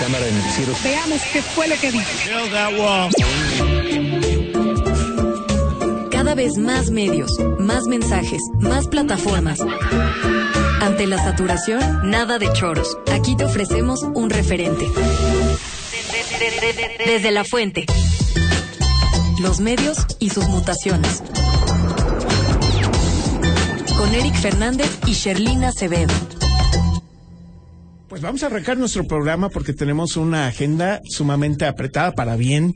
Cámara de Noticieros. Veamos qué fue lo que dijo. Cada vez más medios, más mensajes, más plataformas. Ante la saturación, nada de choros. Aquí te ofrecemos un referente. Desde la fuente. Los medios y sus mutaciones. Con Eric Fernández y Sherlina Acevedo. Pues vamos a arrancar nuestro programa porque tenemos una agenda sumamente apretada para bien,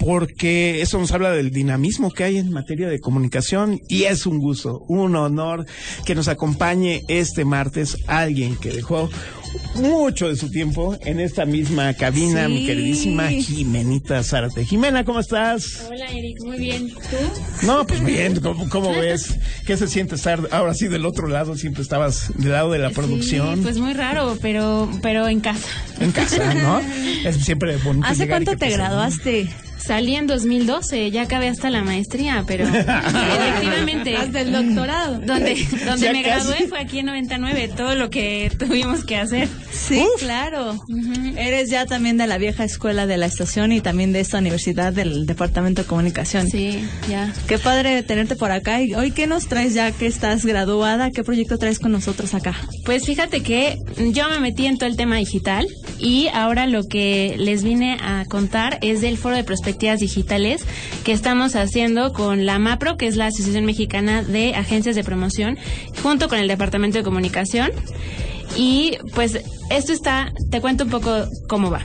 porque eso nos habla del dinamismo que hay en materia de comunicación y es un gusto, un honor que nos acompañe este martes alguien que dejó mucho de su tiempo en esta misma cabina, Sí. mi queridísima Jimenita Zárate. Jimena, ¿cómo estás? Hola Eric, muy bien. ¿Tú? No, pues bien, ¿cómo, cómo ves? ¿Qué se siente estar ahora sí del otro lado? Siempre estabas del lado de la producción. Sí, pues muy raro, pero, pero en casa. En casa, ¿no? Es siempre bonito. ¿Hace cuánto te graduaste? Salí en 2012, ya acabé hasta la maestría, pero efectivamente. Hasta el doctorado. Donde, donde Ya me casi. gradué fue aquí en 99, todo lo que tuvimos que hacer. Sí, claro. Eres ya también de la vieja escuela de la estación y también de esta universidad del Departamento de Comunicación. Sí, ya. Qué padre tenerte por acá. Y hoy, ¿qué nos traes ya que estás graduada? ¿Qué proyecto traes con nosotros acá? Pues fíjate que yo me metí en todo el tema digital y ahora lo que les vine a contar es del foro de digitales que estamos haciendo con la MAPRO, que es la Asociación Mexicana de Agencias de Promoción, junto con el Departamento de Comunicación. Y pues esto está, te cuento un poco cómo va.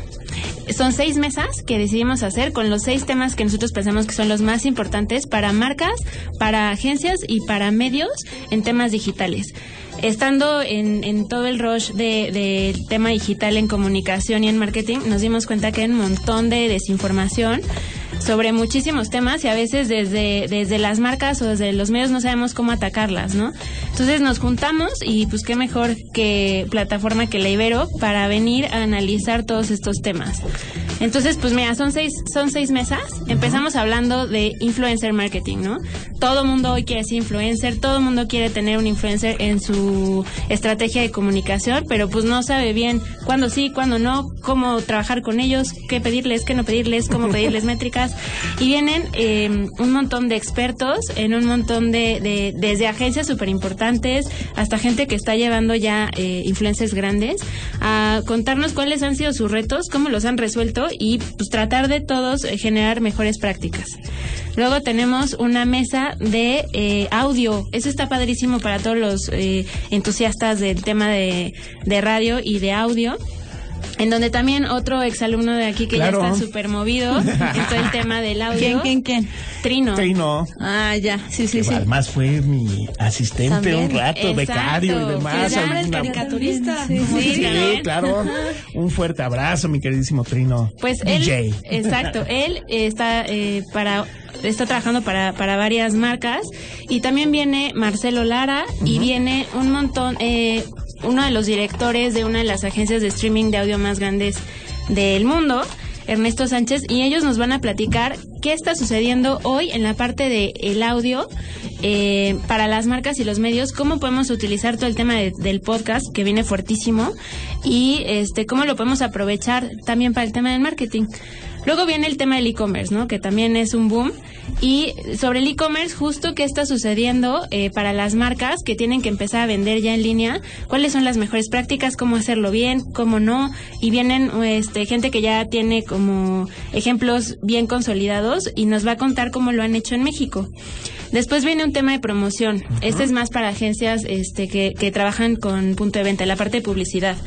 Son seis mesas que decidimos hacer con los seis temas que nosotros pensamos que son los más importantes para marcas, para agencias y para medios en temas digitales. Estando en, en todo el rush del de, tema digital en comunicación y en marketing, nos dimos cuenta que hay un montón de desinformación sobre muchísimos temas y a veces desde, desde las marcas o desde los medios no sabemos cómo atacarlas, ¿no? Entonces nos juntamos y pues qué mejor que plataforma que la Ibero para venir a analizar todos estos temas. Entonces, pues mira, son seis, son seis mesas. Empezamos hablando de influencer marketing, ¿no? Todo mundo hoy quiere ser influencer, todo mundo quiere tener un influencer en su estrategia de comunicación, pero pues no sabe bien cuándo sí, cuándo no, cómo trabajar con ellos, qué pedirles, qué no pedirles, cómo pedirles métricas. Y vienen eh, un montón de expertos en un montón de, de desde agencias súper importantes hasta gente que está llevando ya eh, influencers grandes a contarnos cuáles han sido sus retos, cómo los han resuelto y pues tratar de todos eh, generar mejores prácticas. Luego tenemos una mesa de eh, audio. Eso está padrísimo para todos los eh, entusiastas del tema de, de radio y de audio. En donde también otro exalumno de aquí que Claro. ya está súper movido en todo el tema del audio. ¿Quién, quién, quién? Trino. Trino, Ah, ya. Sí, sí, que sí. además fue mi asistente También. un rato, Exacto. becario y demás. Es alguna- caricaturista. Sí, Sí, Sí, también. claro. Un fuerte abrazo, mi queridísimo Trino. Pues él, DJ. exacto, él eh, está eh, para está trabajando para, para varias marcas y también viene Marcelo Lara y viene un montón, eh, uno de los directores de una de las agencias de streaming de audio más grandes del mundo. Ernesto Sánchez y ellos nos van a platicar qué está sucediendo hoy en la parte de el audio eh, para las marcas y los medios, cómo podemos utilizar todo el tema de- del podcast que viene fuertísimo y este cómo lo podemos aprovechar también para el tema del marketing. Luego viene el tema del e-commerce, ¿no? Que también es un boom. Y sobre el e-commerce, justo qué está sucediendo eh, para las marcas que tienen que empezar a vender ya en línea, cuáles son las mejores prácticas, cómo hacerlo bien, cómo no. Y vienen este, gente que ya tiene como ejemplos bien consolidados y nos va a contar cómo lo han hecho en México. Después viene un tema de promoción. Este es más para agencias este, que, que trabajan con punto de venta, la parte de publicidad.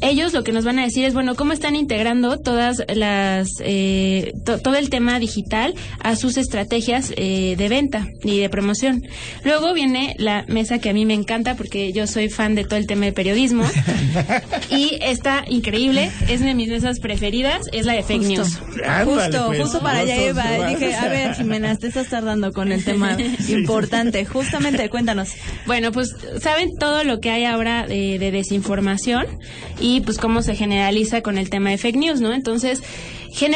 Ellos lo que nos van a decir es, bueno, cómo están integrando todas las, eh, to- todo el tema digital a sus estrategias eh, de venta y de promoción. Luego viene la mesa que a mí me encanta porque yo soy fan de todo el tema de periodismo y está increíble, es una de mis mesas preferidas, es la de fake news. Ándale, Justo, pues, justo para allá iba. Dije, a ver, Jimena, te estás tardando con el tema importante. Justamente, cuéntanos. Bueno, pues saben todo lo que hay ahora de, de desinformación y pues cómo se generaliza con el tema de fake news, ¿no? Entonces,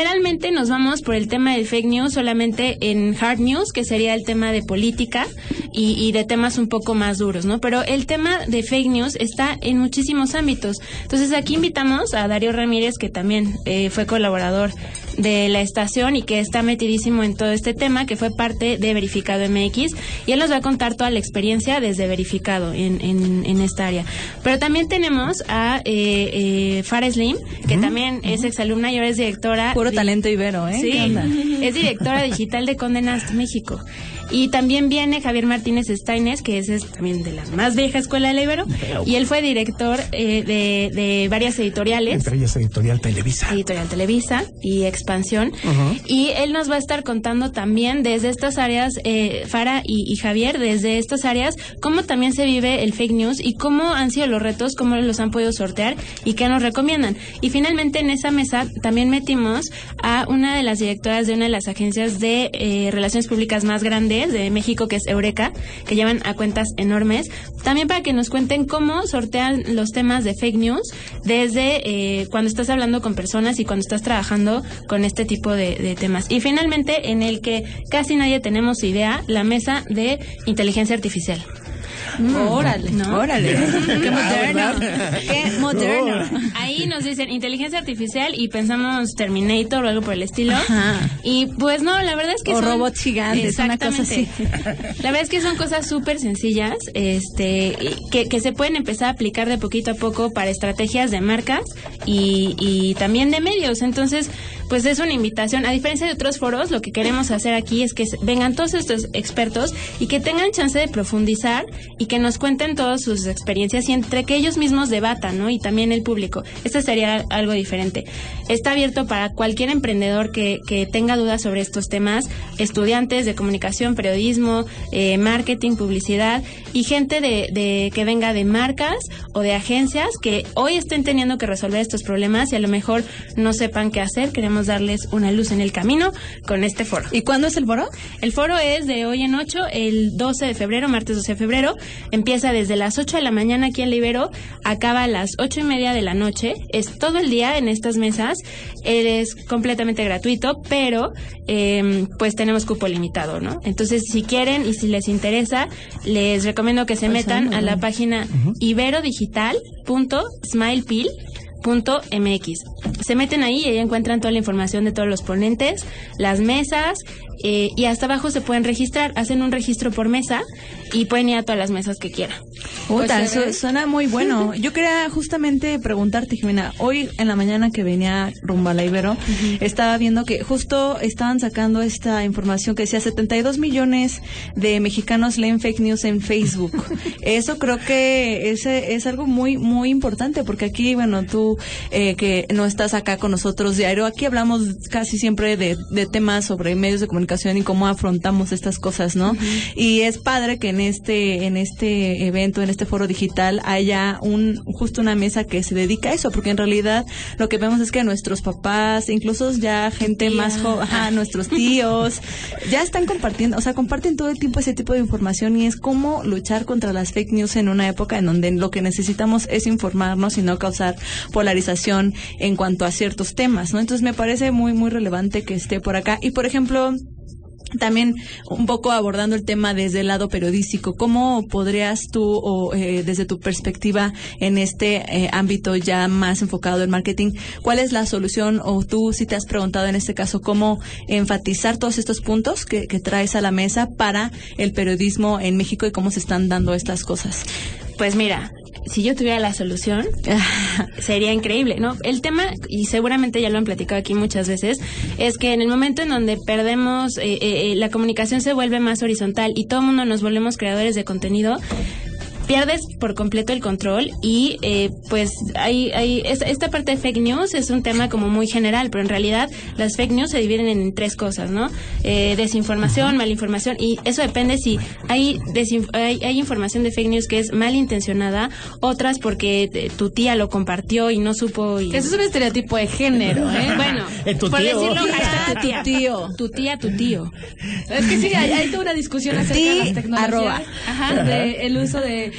generalmente nos vamos por el tema del fake news solamente en hard news, que sería el tema de política, y, de temas un poco más duros, ¿no? Pero el tema de fake news está en muchísimos ámbitos. Entonces aquí invitamos a Darío Ramírez, que también eh, fue colaborador de la estación y que está metidísimo en todo este tema, que fue parte de Verificado MX, y él nos va a contar toda la experiencia desde Verificado en, en, en esta área. Pero también tenemos a eh, eh, Farah Slim, que también es exalumna y ahora es directora. Puro talento ibero, ¿eh? Sí, es directora digital de Condenast México. Y también viene Javier Martínez Steines, que ese es también de la más vieja escuela de la Ibero, y él fue director eh, de, de varias editoriales. Entre ellas Editorial Televisa. Editorial Televisa y Expansión. Y él nos va a estar contando también desde estas áreas, eh, Fara y, y Javier, desde estas áreas, cómo también se vive el fake news y cómo han sido los retos, cómo los han podido sortear y qué nos recomiendan. Y finalmente en esa mesa también metimos a una de las directoras de una de las agencias de eh, relaciones públicas más grandes de México, que es Eureka, que llevan a cuentas enormes, también para que nos cuenten cómo sortean los temas de fake news desde eh, cuando estás hablando con personas y cuando estás trabajando con este tipo de, de temas. Y finalmente, en el que casi nadie tenemos idea, la mesa de inteligencia artificial. Órale, ¿No? órale. Qué moderno. Qué moderno. Ahí nos dicen inteligencia artificial y pensamos Terminator o algo por el estilo. Ajá. Y pues no, la verdad es que O son robots gigantes, una cosa así. Exactamente. La verdad es que son cosas súper sencillas, este, y que, que se pueden empezar a aplicar de poquito a poco para estrategias de marcas y, y también de medios. Entonces, pues es una invitación. A diferencia de otros foros, lo que queremos hacer aquí es que vengan todos estos expertos y que tengan chance de profundizar y que nos cuenten todas sus experiencias y entre que ellos mismos debatan, ¿no? Y también el público. Esto sería algo diferente. Está abierto para cualquier emprendedor que, que tenga dudas sobre estos temas, estudiantes de comunicación, periodismo, eh, marketing, publicidad y gente de, de que venga de marcas o de agencias que hoy estén teniendo que resolver estos problemas y a lo mejor no sepan qué hacer. Queremos darles una luz en el camino con este foro. ¿Y cuándo es el foro? El foro es de hoy en 8, el 12 de febrero, martes 12 de febrero. Empieza desde las 8 de la mañana aquí en Libero, acaba a las 8 y media de la noche. Es todo el día en estas mesas. Es completamente gratuito, pero eh, pues tenemos cupo limitado, ¿no? Entonces, si quieren y si les interesa, les recomiendo que se metan a la página iberodigital.smilepil.mx. Se meten ahí y ahí encuentran toda la información de todos los ponentes, las mesas eh, y hasta abajo se pueden registrar. Hacen un registro por mesa y pueden ir a todas las mesas que quieran. Puta, Pues, su- ¿eh? suena muy bueno. Yo quería justamente preguntarte, Jimena, hoy en la mañana que venía rumbo a la Ibero, estaba viendo que justo estaban sacando esta información que decía 72 millones de mexicanos leen fake news en Facebook. Eso creo que es, es algo muy, muy importante porque aquí, bueno, tú eh, que no estás acá con nosotros diario, aquí hablamos casi siempre de, de temas sobre medios de comunicación y cómo afrontamos estas cosas, ¿no? Y es padre que en este, en este evento, en este foro digital, haya un, justo una mesa que se dedica a eso, porque en realidad lo que vemos es que nuestros papás, incluso ya gente Tía. más joven, ajá, nuestros tíos, ya están compartiendo, o sea, comparten todo el tiempo ese tipo de información y es cómo luchar contra las fake news en una época en donde lo que necesitamos es informarnos y no causar polarización en cuanto a ciertos temas, ¿no? Entonces me parece muy, muy relevante que esté por acá. Y por ejemplo, también un poco abordando el tema desde el lado periodístico, ¿cómo podrías tú, o eh, desde tu perspectiva en este eh, ámbito ya más enfocado en marketing, cuál es la solución o tú si te has preguntado en este caso cómo enfatizar todos estos puntos que, que traes a la mesa para el periodismo en México y cómo se están dando estas cosas? Pues mira, si yo tuviera la solución, sería increíble, ¿no? El tema, y seguramente ya lo han platicado aquí muchas veces, es que en el momento en donde perdemos, eh, eh, eh, la comunicación se vuelve más horizontal y todo el mundo nos volvemos creadores de contenido, pierdes por completo el control y eh, pues hay, hay esta, esta parte de fake news es un tema como muy general, pero en realidad las fake news se dividen en tres cosas, ¿no? Eh, desinformación, malinformación y eso depende si hay, desinf- hay hay información de fake news que es malintencionada, otras porque eh, tu tía lo compartió y no supo y Eso es un estereotipo de género, ¿eh? bueno, tu por tío. decirlo tu tía, tío. tu tía, tu tío. Es que sí, hay, hay toda una discusión acerca de las tecnologías. arroba. Ajá, de el uso de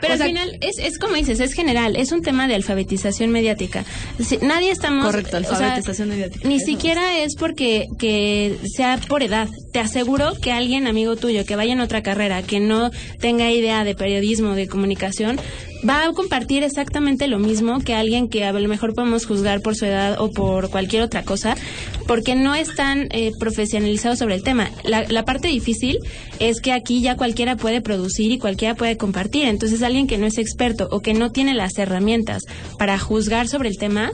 Pero O al sea, final es, es como dices, es general, es un tema de alfabetización mediática. Si- nadie estamos... Correcto, o sea, alfabetización mediática. Ni Eso siquiera es porque que sea por edad. Te aseguro que alguien, amigo tuyo, que vaya en otra carrera, que no tenga idea de periodismo, de comunicación, va a compartir exactamente lo mismo que alguien que a lo mejor podemos juzgar por su edad o por cualquier otra cosa, porque no están eh, profesionalizados sobre el tema. La, la parte difícil es que aquí ya cualquiera puede producir y cualquiera puede compartir. Entonces alguien que no es experto o que no tiene las herramientas para juzgar sobre el tema,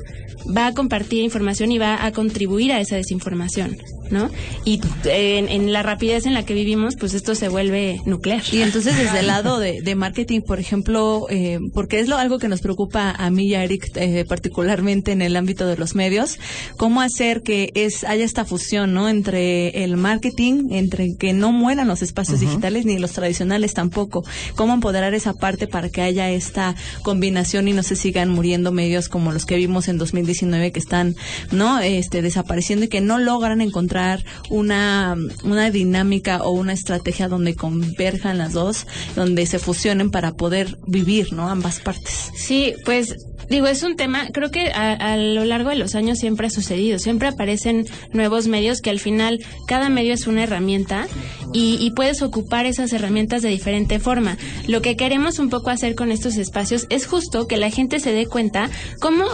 va a compartir información y va a contribuir a esa desinformación. ¿No? Y en, en la rapidez en la que vivimos, pues esto se vuelve nuclear. Y entonces desde el lado de, de marketing, por ejemplo, eh, porque es lo algo que nos preocupa a mí y a Eric eh, particularmente en el ámbito de los medios, cómo hacer que es haya esta fusión, ¿no? Entre el marketing, entre que no mueran los espacios digitales ni los tradicionales tampoco, cómo empoderar esa parte para que haya esta combinación y no se sigan muriendo medios como los que vimos en 2019 que están, ¿no? Este desapareciendo y que no logran encontrar una una dinámica o una estrategia donde converjan las dos, donde se fusionen para poder vivir, ¿no? Ambas partes. Sí, pues digo, es un tema, creo que a, a lo largo de los años siempre ha sucedido, siempre aparecen nuevos medios que al final cada medio es una herramienta y, y puedes ocupar esas herramientas de diferente forma. Lo que queremos un poco hacer con estos espacios es justo que la gente se dé cuenta cómo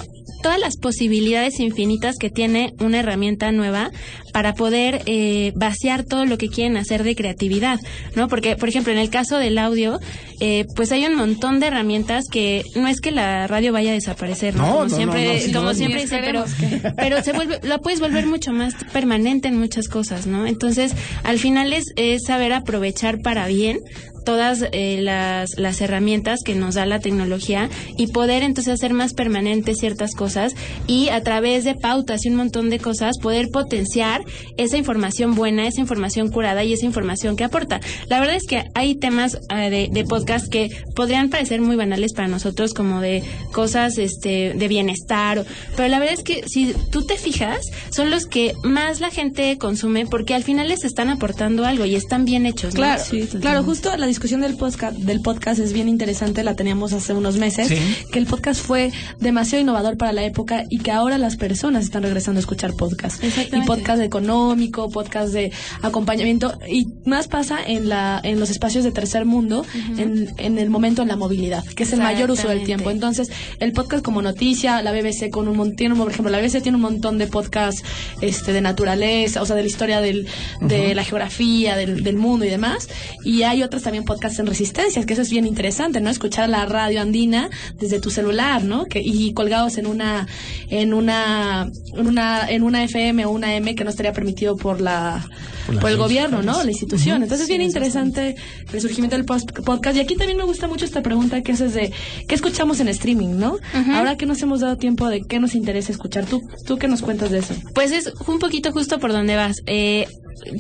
todas las posibilidades infinitas que tiene una herramienta nueva para poder eh, vaciar todo lo que quieren hacer de creatividad, ¿no? Porque, por ejemplo, en el caso del audio, eh, pues hay un montón de herramientas que no es que la radio vaya a desaparecer, ¿no? No, como no, no, siempre, no, sí, como no, siempre dice, pero, pero se vuelve, la puedes volver mucho más permanente en muchas cosas, ¿no? Entonces, al final es, es saber aprovechar para bien todas eh, las, las herramientas que nos da la tecnología y poder entonces hacer más permanentes ciertas cosas y a través de pautas y un montón de cosas poder potenciar esa información buena, esa información curada y esa información que aporta. La verdad es que hay temas eh, de, de podcast que podrían parecer muy banales para nosotros como de cosas este de bienestar, o- pero la verdad es que si tú te fijas son los que más la gente consume porque al final les están aportando algo y están bien hechos. ¿no? Claro, Sí, claro, justo la discusión del podcast, del podcast es bien interesante, la teníamos hace unos meses, Sí. que el podcast fue demasiado innovador para la época y que ahora las personas están regresando a escuchar podcast. Exactamente. Y podcast económico, podcast de acompañamiento y más pasa en la en los espacios de tercer mundo, en, en el momento en la movilidad, que es el mayor uso del tiempo. Entonces, el podcast como noticia, la BBC con un montón, por ejemplo, la BBC tiene un montón de podcasts este, de naturaleza, o sea, de la historia del, de la geografía, del, del mundo y demás. Y hay otros también podcasts en resistencias, que eso es bien interesante, ¿no? Escuchar la radio andina desde tu celular, ¿no? Que, y colgados en una, en una, en una, en una FM o una M que no estaría permitido por la, Por el gobierno, ¿no? La institución. Entonces, es Sí, bien es interesante el surgimiento del post- podcast. Y aquí también me gusta mucho esta pregunta que es de, ¿qué escuchamos en streaming, no? Ahora que nos hemos dado tiempo de qué nos interesa escuchar. ¿Tú, tú qué nos cuentas de eso? Pues es un poquito justo por donde vas. Eh,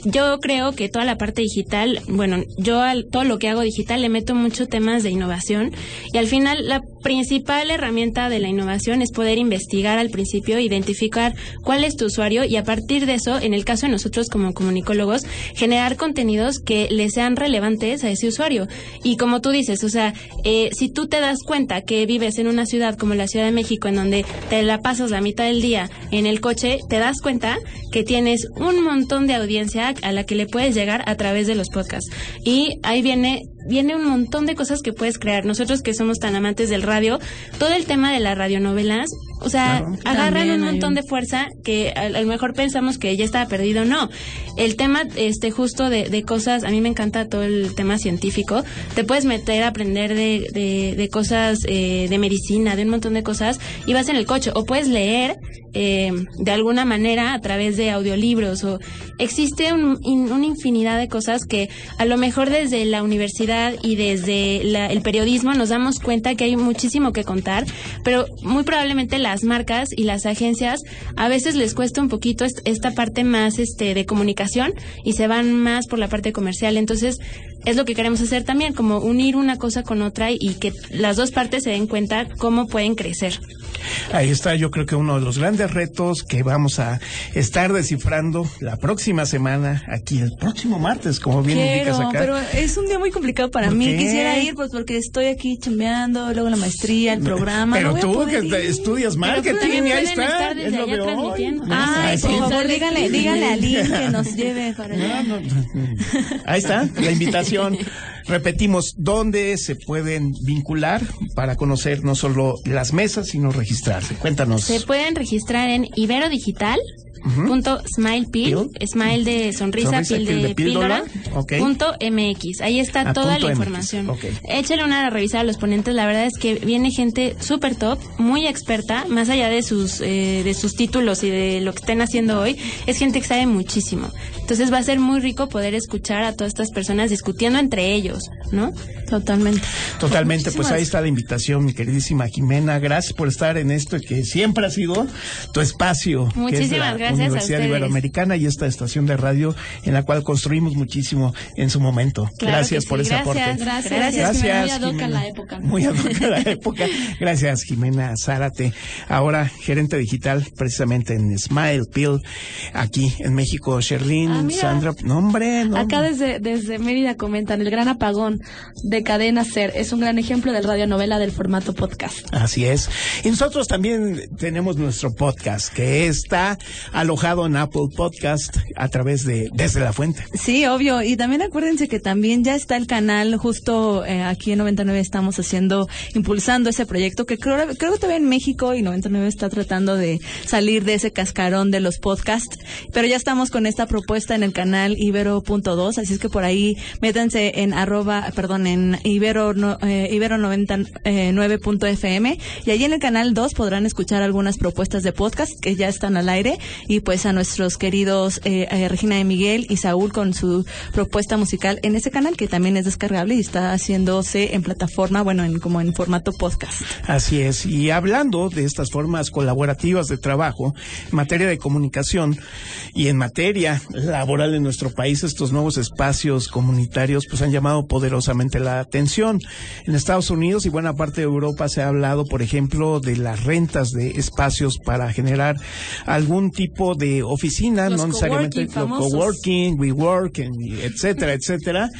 yo creo que toda la parte digital, bueno, yo al todo lo que hago digital le meto mucho temas de innovación y al final la principal herramienta de la innovación es poder investigar al principio, identificar cuál es tu usuario y a partir de eso, en el caso de nosotros como comunicólogos, generar contenidos que le sean relevantes a ese usuario. Y como tú dices, o sea, eh, si tú te das cuenta que vives en una ciudad como la Ciudad de México, en donde te la pasas la mitad del día en el coche, te das cuenta que tienes un montón de audiencia a la que le puedes llegar a través de los podcasts. Y ahí viene viene un montón de cosas que puedes crear. Nosotros que somos tan amantes del radio, todo el tema de las radionovelas, o sea, Claro. agarran También un montón un- de fuerza que a, a lo mejor pensamos que ya estaba perdido. No, el tema este justo de, de cosas, a mí me encanta todo el tema científico. Te puedes meter a aprender de, de, de cosas eh, de medicina, de un montón de cosas, y vas en el coche. O puedes leer eh, de alguna manera a través de audiolibros. O existe un, in- una infinidad de cosas que a lo mejor desde la universidad y desde la- el periodismo nos damos cuenta que hay muchísimo que contar, pero muy probablemente las marcas y las agencias a veces les cuesta un poquito est- esta parte más este de comunicación y se van más por la parte comercial. Entonces, es lo que queremos hacer también, como unir una cosa con otra y que las dos partes se den cuenta cómo pueden crecer. Ahí está, yo creo que uno de los grandes retos que vamos a estar descifrando la próxima semana, aquí el próximo martes, como bien indicas Quiero, acá. pero es un día muy complicado para ¿Por mí. qué? Quisiera ir, pues porque estoy aquí chambeando, luego la maestría, el programa. Pero no tú que ir. estudias Pero marketing, y ahí está. estar desde es lo allá de hoy. transmitiendo. Ay, sí. por favor, aquí. díganle a Lynn que nos lleve para allá. No, no, no. Ahí está, la invitación. Repetimos, ¿dónde se pueden vincular para conocer no solo las mesas, sino registrarse? Cuéntanos. Se pueden registrar en Punto smile pill, Pill. smile de sonrisa, Sonrisa, pill de, de píldora. punto mx. Ahí está Ah, toda la información. Échale una revisada a los ponentes. La verdad es que viene gente súper top, muy experta, más allá de sus eh, de sus títulos y de lo que estén haciendo hoy. Es gente que sabe muchísimo. Entonces va a ser muy rico poder escuchar a todas estas personas discutiendo entre ellos, ¿no? Totalmente. Totalmente, pues ahí está la invitación, mi queridísima Jimena. Gracias por estar en esto que siempre ha sido tu espacio. es Muchísimas la gracias Universidad. Iberoamericana y esta estación de radio en la cual construimos muchísimo en su momento. Claro gracias por ese aporte. Gracias, Gracias, muy Gracias, ad hoc a Jimena. la época. Muy ad hoc a la época. Gracias, Jimena Zárate. Ahora gerente digital precisamente en Smile Pill, aquí en México. Sherlyn, Ah. Sandra, no hombre, no. Acá desde, desde Mérida comentan, el gran apagón de Cadena Ser es un gran ejemplo del radionovela del formato podcast. Así es. Y nosotros también tenemos nuestro podcast que está alojado en Apple Podcast a través de Desde la Fuente. Sí, obvio. Y también acuérdense que también ya está el canal, justo eh, aquí en 99 estamos haciendo, impulsando ese proyecto que creo, creo que todavía en México y 99 está tratando de salir de ese cascarón de los podcasts. Pero ya estamos con esta propuesta en el canal Ibero.2, así es que por ahí métanse en arroba, perdón, en Ibero, no, eh, Ibero 99.fm y allí en el canal 2 podrán escuchar algunas propuestas de podcast que ya están al aire y pues a nuestros queridos eh, eh, Regina de Miguel y Saúl con su propuesta musical en ese canal que también es descargable y está haciéndose en plataforma, bueno, en, como en formato podcast. Así es. Y hablando de estas formas colaborativas de trabajo en materia de comunicación y en materia laboral en nuestro país, estos nuevos espacios comunitarios pues han llamado poderosamente la atención. En Estados Unidos y buena parte de Europa se ha hablado, por ejemplo, de las rentas de espacios para generar algún tipo de oficina, Los no necesariamente famosos. coworking, WeWork, en- etcétera, etcétera.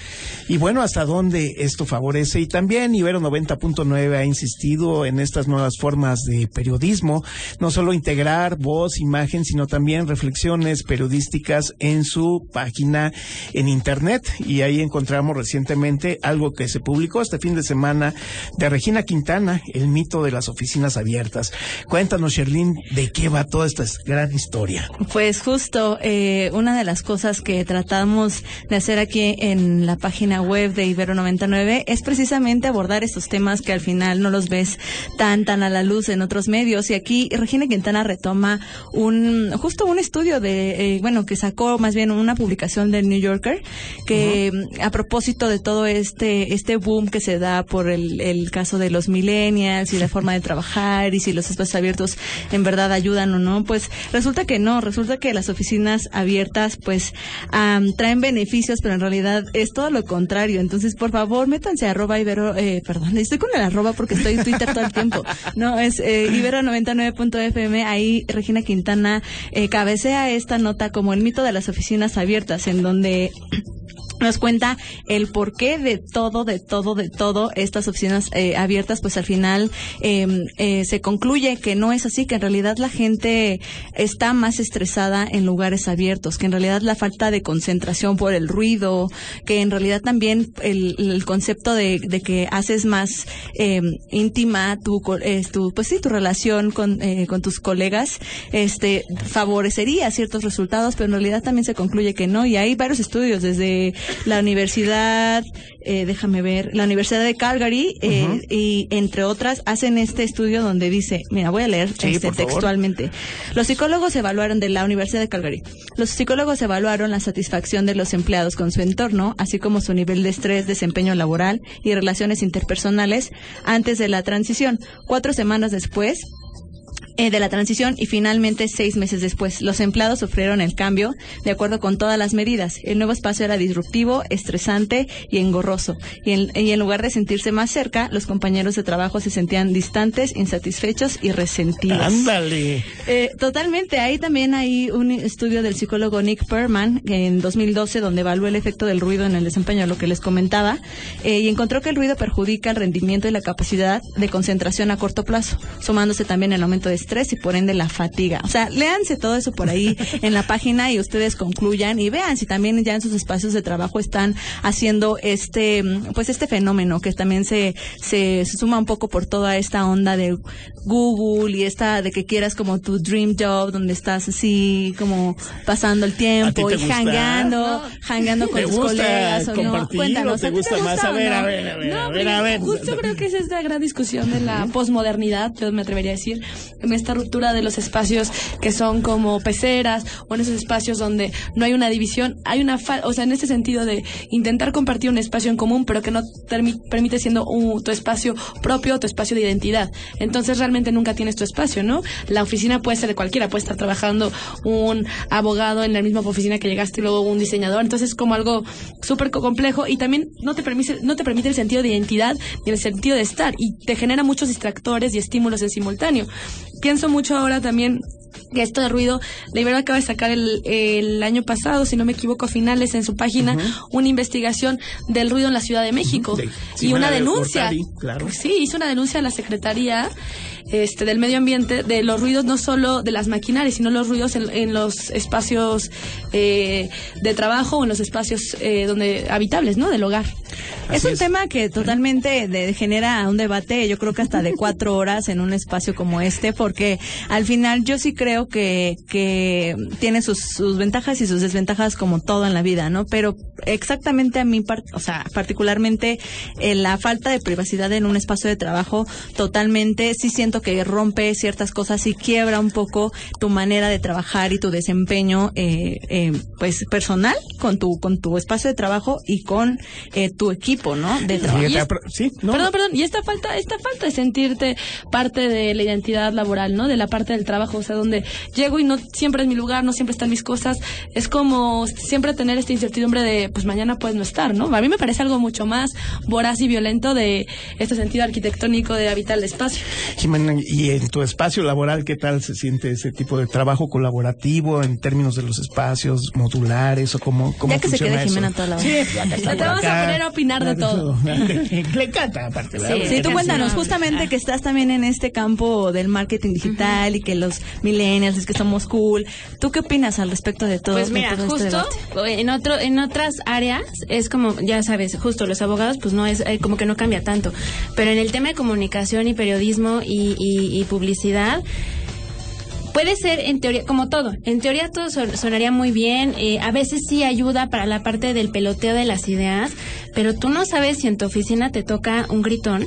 Y bueno, hasta dónde esto favorece. Y también Ibero 90.9 ha insistido en estas nuevas formas de periodismo, no solo integrar voz, imagen, sino también reflexiones periodísticas en su página en Internet. Y ahí encontramos recientemente algo que se publicó este fin de semana de Regina Quintana, el mito de las oficinas abiertas. Cuéntanos, Sherlyn, de qué va toda esta gran historia. Pues justo eh, una de las cosas que tratamos de hacer aquí en la página web de Ibero 99 es precisamente abordar estos temas que al final no los ves tan tan a la luz en otros medios. Y aquí Regina Quintana retoma un justo un estudio de eh, bueno que sacó más bien una publicación del New Yorker que a propósito de todo este este boom que se da por el, el caso de los millennials y la forma de trabajar y si los espacios abiertos en verdad ayudan o no, pues resulta que no, resulta que las oficinas abiertas pues am, traen beneficios, pero en realidad es todo lo contrario. Entonces, por favor, métanse a arroba ibero, eh, perdón, estoy con el arroba porque estoy en Twitter todo el tiempo. No, es eh, ibero99.fm, ahí Regina Quintana eh, cabecea esta nota como el mito de las oficinas abiertas, en donde nos cuenta el porqué de todo, de todo, de todo estas oficinas eh, abiertas, pues al final eh, eh, se concluye que no es así, que en realidad la gente está más estresada en lugares abiertos, que en realidad la falta de concentración por el ruido, que en realidad también el, concepto de, de que haces más eh, íntima tu, tu, pues sí, tu relación con, eh, con tus colegas, este, favorecería ciertos resultados, pero en realidad también se concluye que no, y hay varios estudios desde la universidad, eh, déjame ver, la Universidad de Calgary, eh, y entre otras, hacen este estudio donde dice, mira, voy a leer Sí, este favor. textualmente. Los psicólogos evaluaron de la Universidad de Calgary. Los psicólogos evaluaron la satisfacción de los empleados con su entorno, así como su nivel de estrés, desempeño laboral y relaciones interpersonales antes de la transición. Cuatro semanas después, eh, de la transición y finalmente seis meses después. Los empleados sufrieron el cambio de acuerdo con todas las medidas. El nuevo espacio era disruptivo, estresante y engorroso. Y en, y en lugar de sentirse más cerca, los compañeros de trabajo se sentían distantes, insatisfechos y resentidos. Ándale. Eh, totalmente. Ahí también hay un estudio del psicólogo Nick Perman en 2012 donde evaluó el efecto del ruido en el desempeño, lo que les comentaba, eh, y encontró que el ruido perjudica el rendimiento y la capacidad de concentración a corto plazo, sumándose también el aumento de estrés y por ende la fatiga. O sea, léanse todo eso por ahí en la página y ustedes concluyan y vean si también ya en sus espacios de trabajo están haciendo este, pues este fenómeno que también se, se, suma un poco por toda esta onda de Google y esta de que quieras como tu dream job donde estás así como pasando el tiempo y gusta? hangueando con ¿Te tus colegas o no. Cuéntanos, te ¿a ti gusta más? A ver, no? a ver, a ver, No, a ver, a ver. justo creo que es esta gran discusión de la posmodernidad, yo me atrevería a decir, en esta ruptura de los espacios que son como peceras o en esos espacios donde no hay una división, hay una, fa- o sea, en este sentido de intentar compartir un espacio en común, pero que no permite siendo un- tu espacio propio, tu espacio de identidad. Entonces realmente nunca tienes tu espacio, ¿no? La oficina puede ser de cualquiera, puede estar trabajando un abogado en la misma oficina que llegaste y luego un diseñador, entonces es como algo súper co- complejo y también no te permite no te permite el sentido de identidad ni el sentido de estar y te genera muchos distractores y estímulos en simultáneo. Pienso mucho ahora también que esto de ruido, la Ibero acaba de sacar el, el año pasado, si no me equivoco, a finales en su página, una investigación del ruido en la Ciudad de México De y una de denuncia. Claro. Sí, hizo una denuncia a la Secretaría este, del Medio Ambiente de los ruidos no solo de las maquinarias, sino los ruidos en, en los espacios eh, de trabajo o en los espacios eh, donde habitables, ¿no? Del hogar. Es Así un es. tema que totalmente de- genera un debate, yo creo que hasta de cuatro horas en un espacio como este, porque al final yo sí creo que, que tiene sus, sus ventajas y sus desventajas como todo en la vida, ¿no? Pero exactamente a mí, par- o sea, particularmente eh, la falta de privacidad en un espacio de trabajo, totalmente sí siento que rompe ciertas cosas y quiebra un poco tu manera de trabajar y tu desempeño, eh, eh, pues personal con tu con tu espacio de trabajo y con eh, tu equipo, ¿no? De trabajo. Sí, no, Perdón, perdón, y esta falta, esta falta de sentirte parte de la identidad laboral, ¿no? De la parte del trabajo, o sea, donde llego y no siempre es mi lugar, no siempre están mis cosas, es como siempre tener esta incertidumbre de, pues mañana puedes no estar, ¿no? A mí me parece algo mucho más voraz y violento de este sentido arquitectónico de habitar el espacio. Jimena, y en tu espacio laboral, ¿qué tal se siente ese tipo de trabajo colaborativo en términos de los espacios modulares o cómo, cómo Ya que se quede eso? Jimena toda la hora. Sí, ya que está Te vamos a poner a opinar de todo. Le encanta, aparte. ¿verdad? Sí, Sí, tú cuéntanos, no. justamente que estás también en este campo del marketing digital y que los millennials es que somos cool. ¿Tú qué opinas al respecto de todo, Pues mira, todo este justo en otro en otras áreas es como ya sabes, justo los abogados pues no es eh, como que no cambia tanto, pero en el tema de comunicación y periodismo y, y- y publicidad Puede ser en teoría, como todo, en teoría todo son- sonaría muy bien, eh, a veces sí ayuda para la parte del peloteo de las ideas, pero tú no sabes si en tu oficina te toca un gritón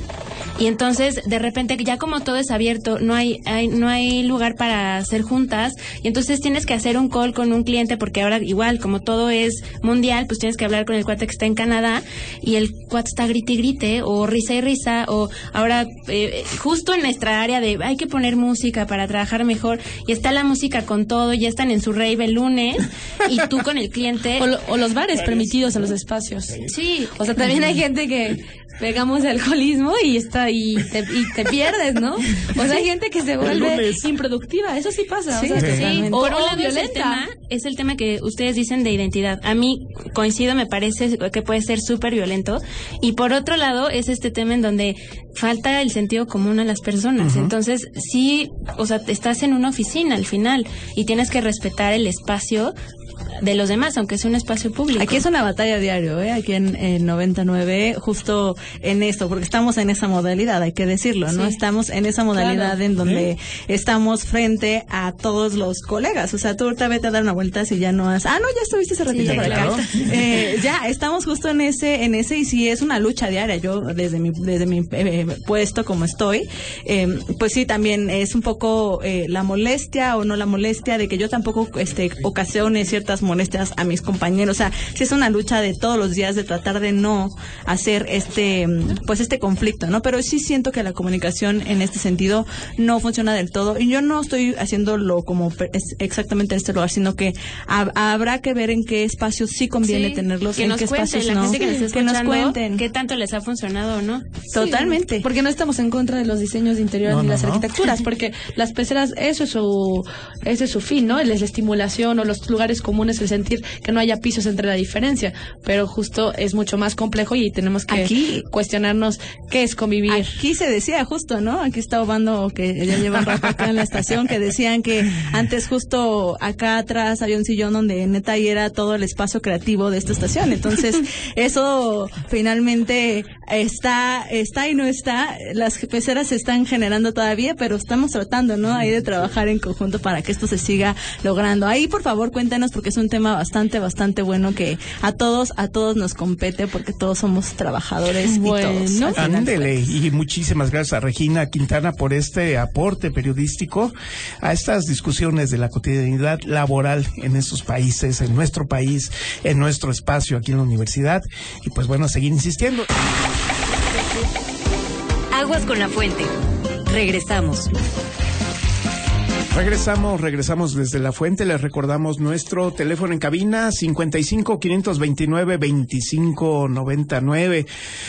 y entonces de repente ya como todo es abierto, no hay, hay- no hay lugar para hacer juntas y entonces tienes que hacer un call con un cliente porque ahora igual como todo es mundial, pues tienes que hablar con el cuate que está en Canadá y el cuate está grite y grite o risa y risa o ahora eh, justo en nuestra área de hay que poner música para trabajar mejor y está la música con todo, ya están en su rave el lunes y tú con el cliente. O, lo- o los bares permitidos en los espacios. Sí, O sea, también hay gente que pegamos de alcoholismo y está y te, y te pierdes, ¿no? O sea, hay gente que se vuelve improductiva, eso sí pasa. Sí, o sea, sí. o, por un o lado es el, violenta. tema, es el tema que ustedes dicen de identidad. A mí coincido, me parece que puede ser súper violento. Y por otro lado es este tema en donde falta el sentido común a las personas. Entonces, sí, o sea, estás en una oficina al final y tienes que respetar el espacio de los demás, aunque sea un espacio público. Aquí es una batalla diario, ¿eh? Aquí en, en 99, justo en esto, porque estamos en esa modalidad, hay que decirlo, ¿no? Sí. Estamos en esa modalidad Claro. en donde estamos frente a todos los colegas. O sea, tú ahorita vete a dar una vuelta si ya no has... Ah, no, ya estuviste hace ratito Sí, por acá. claro. Eh, ya, estamos justo en ese, en ese y sí es una lucha diaria. Yo, desde mi, desde mi eh, puesto como estoy, eh, pues sí, también es un poco eh, la molestia o no la molestia de que yo tampoco este, ocasione ciertas molestias a mis compañeros. O sea, sí es una lucha de todos los días de tratar de no hacer este, mm, pues este conflicto, ¿no? Pero sí siento que la comunicación en este sentido no funciona del todo. Y yo no estoy haciéndolo como es exactamente en este lugar, sino que hab- habrá que ver en qué espacios sí conviene Sí, tenerlos, que en nos qué cuenten, espacios la no. gente que nos que cuenten. qué tanto les ha funcionado o no. Totalmente. Porque no estamos en contra de los diseños de interior No, ni no, las no. arquitecturas, porque las peceras, eso es su, ese es su fin, ¿no? Es la estimulación o los lugares comunes, el sentir que no haya pisos entre la diferencia. Pero justo es mucho más complejo y tenemos que Aquí- cuestionarnos qué es convivir. Aquí se decía justo, ¿no? Aquí está Obando, que ya lleva un rato acá en la estación, que decían que antes justo acá atrás había un sillón donde neta ahí era todo el espacio creativo de esta estación. Entonces, eso finalmente está, está y no está. Las peceras se están generando todavía, pero estamos tratando, ¿no? Ahí de trabajar en conjunto para que esto se siga logrando. Ahí, por favor, cuéntanos porque es un tema bastante, bastante bueno que a todos, a todos nos compete porque todos somos trabajadores Bueno. y Ándele, y muchísimas gracias a Regina Quintana por este aporte periodístico a estas discusiones de la cotidianidad laboral en estos países, en nuestro país, en nuestro espacio aquí en la universidad. Y pues bueno, a seguir insistiendo. Aguas con la fuente. Regresamos. Regresamos, regresamos desde la fuente. Les recordamos nuestro teléfono en cabina 55 529 25 99.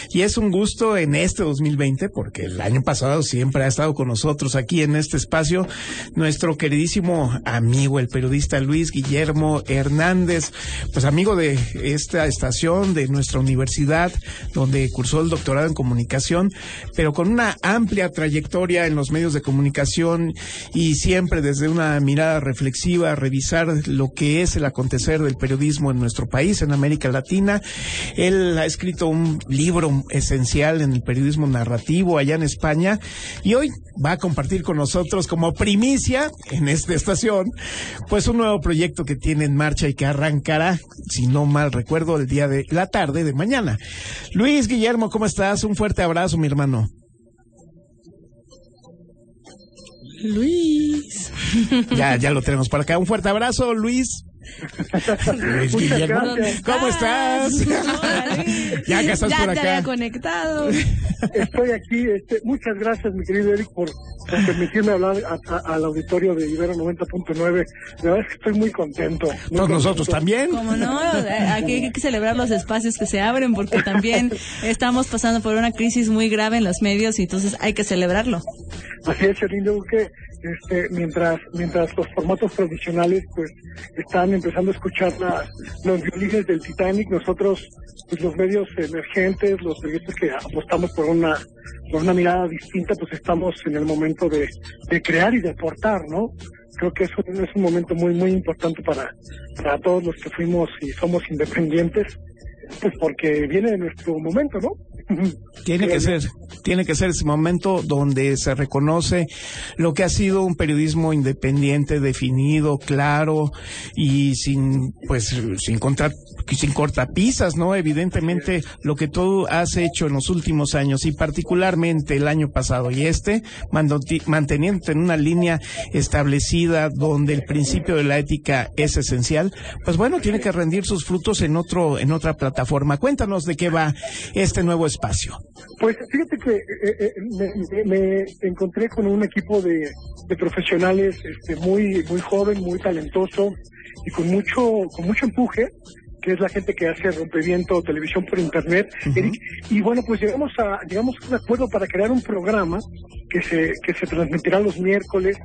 Y es un gusto en este 2020 porque el año pasado siempre ha estado con nosotros aquí en este espacio nuestro queridísimo amigo, el periodista Luis Guillermo Hernández, pues amigo de esta estación, de nuestra universidad, donde cursó el doctorado en comunicación, pero con una amplia trayectoria en los medios de comunicación y siempre desde una mirada reflexiva, revisar lo que es el acontecer del periodismo en nuestro país, en América Latina. Él ha escrito un libro esencial en el periodismo narrativo allá en España y hoy va a compartir con nosotros como primicia en esta estación, pues un nuevo proyecto que tiene en marcha y que arrancará, si no mal recuerdo, el día de la tarde de mañana. Luis Guillermo, ¿cómo estás? Un fuerte abrazo, mi hermano. Luis. Ya, ya lo tenemos por acá. Un fuerte abrazo, Luis. Luis Guillermo, gracias. ¿cómo estás? ya que estás ya por te había acá. conectado. Estoy aquí. Este, muchas gracias, mi querido Eric, por, por permitirme hablar a- a- al auditorio de Ibero 90.9. La verdad es que estoy muy contento. muy Todos contento. nosotros también. Como no, aquí hay que celebrar los espacios que se abren porque también estamos pasando por una crisis muy grave en los medios y entonces hay que celebrarlo. Así es, yo creo que este, mientras, mientras los formatos tradicionales pues están empezando a escuchar la- los violines del Titanic, nosotros, pues los medios emergentes, los periodistas que apostamos por una, mirada distinta, pues estamos en el momento de, crear y de aportar, ¿no? Creo que es un, es un momento muy, muy importante para todos los que fuimos y somos independientes, pues porque viene de nuestro momento, ¿no? Tiene que ser, tiene que ser ese momento donde se reconoce lo que ha sido un periodismo independiente, definido, claro y sin, pues, sin sin cortapisas, ¿no? Evidentemente, lo que tú has hecho en los últimos años y particularmente el año pasado y este, manteniendo en una línea establecida donde el principio de la ética es esencial, pues bueno, tiene que rendir sus frutos en otro, en otra plataforma. Cuéntanos de qué va este nuevo espacio. Pues fíjate que eh, eh, me, me- me encontré con un equipo de, de profesionales este, muy muy joven, muy talentoso y con mucho con mucho empuje que es la gente que hace rompeviento televisión por internet Eric. y bueno pues llegamos a llegamos a un acuerdo para crear un programa que se que se transmitirá los miércoles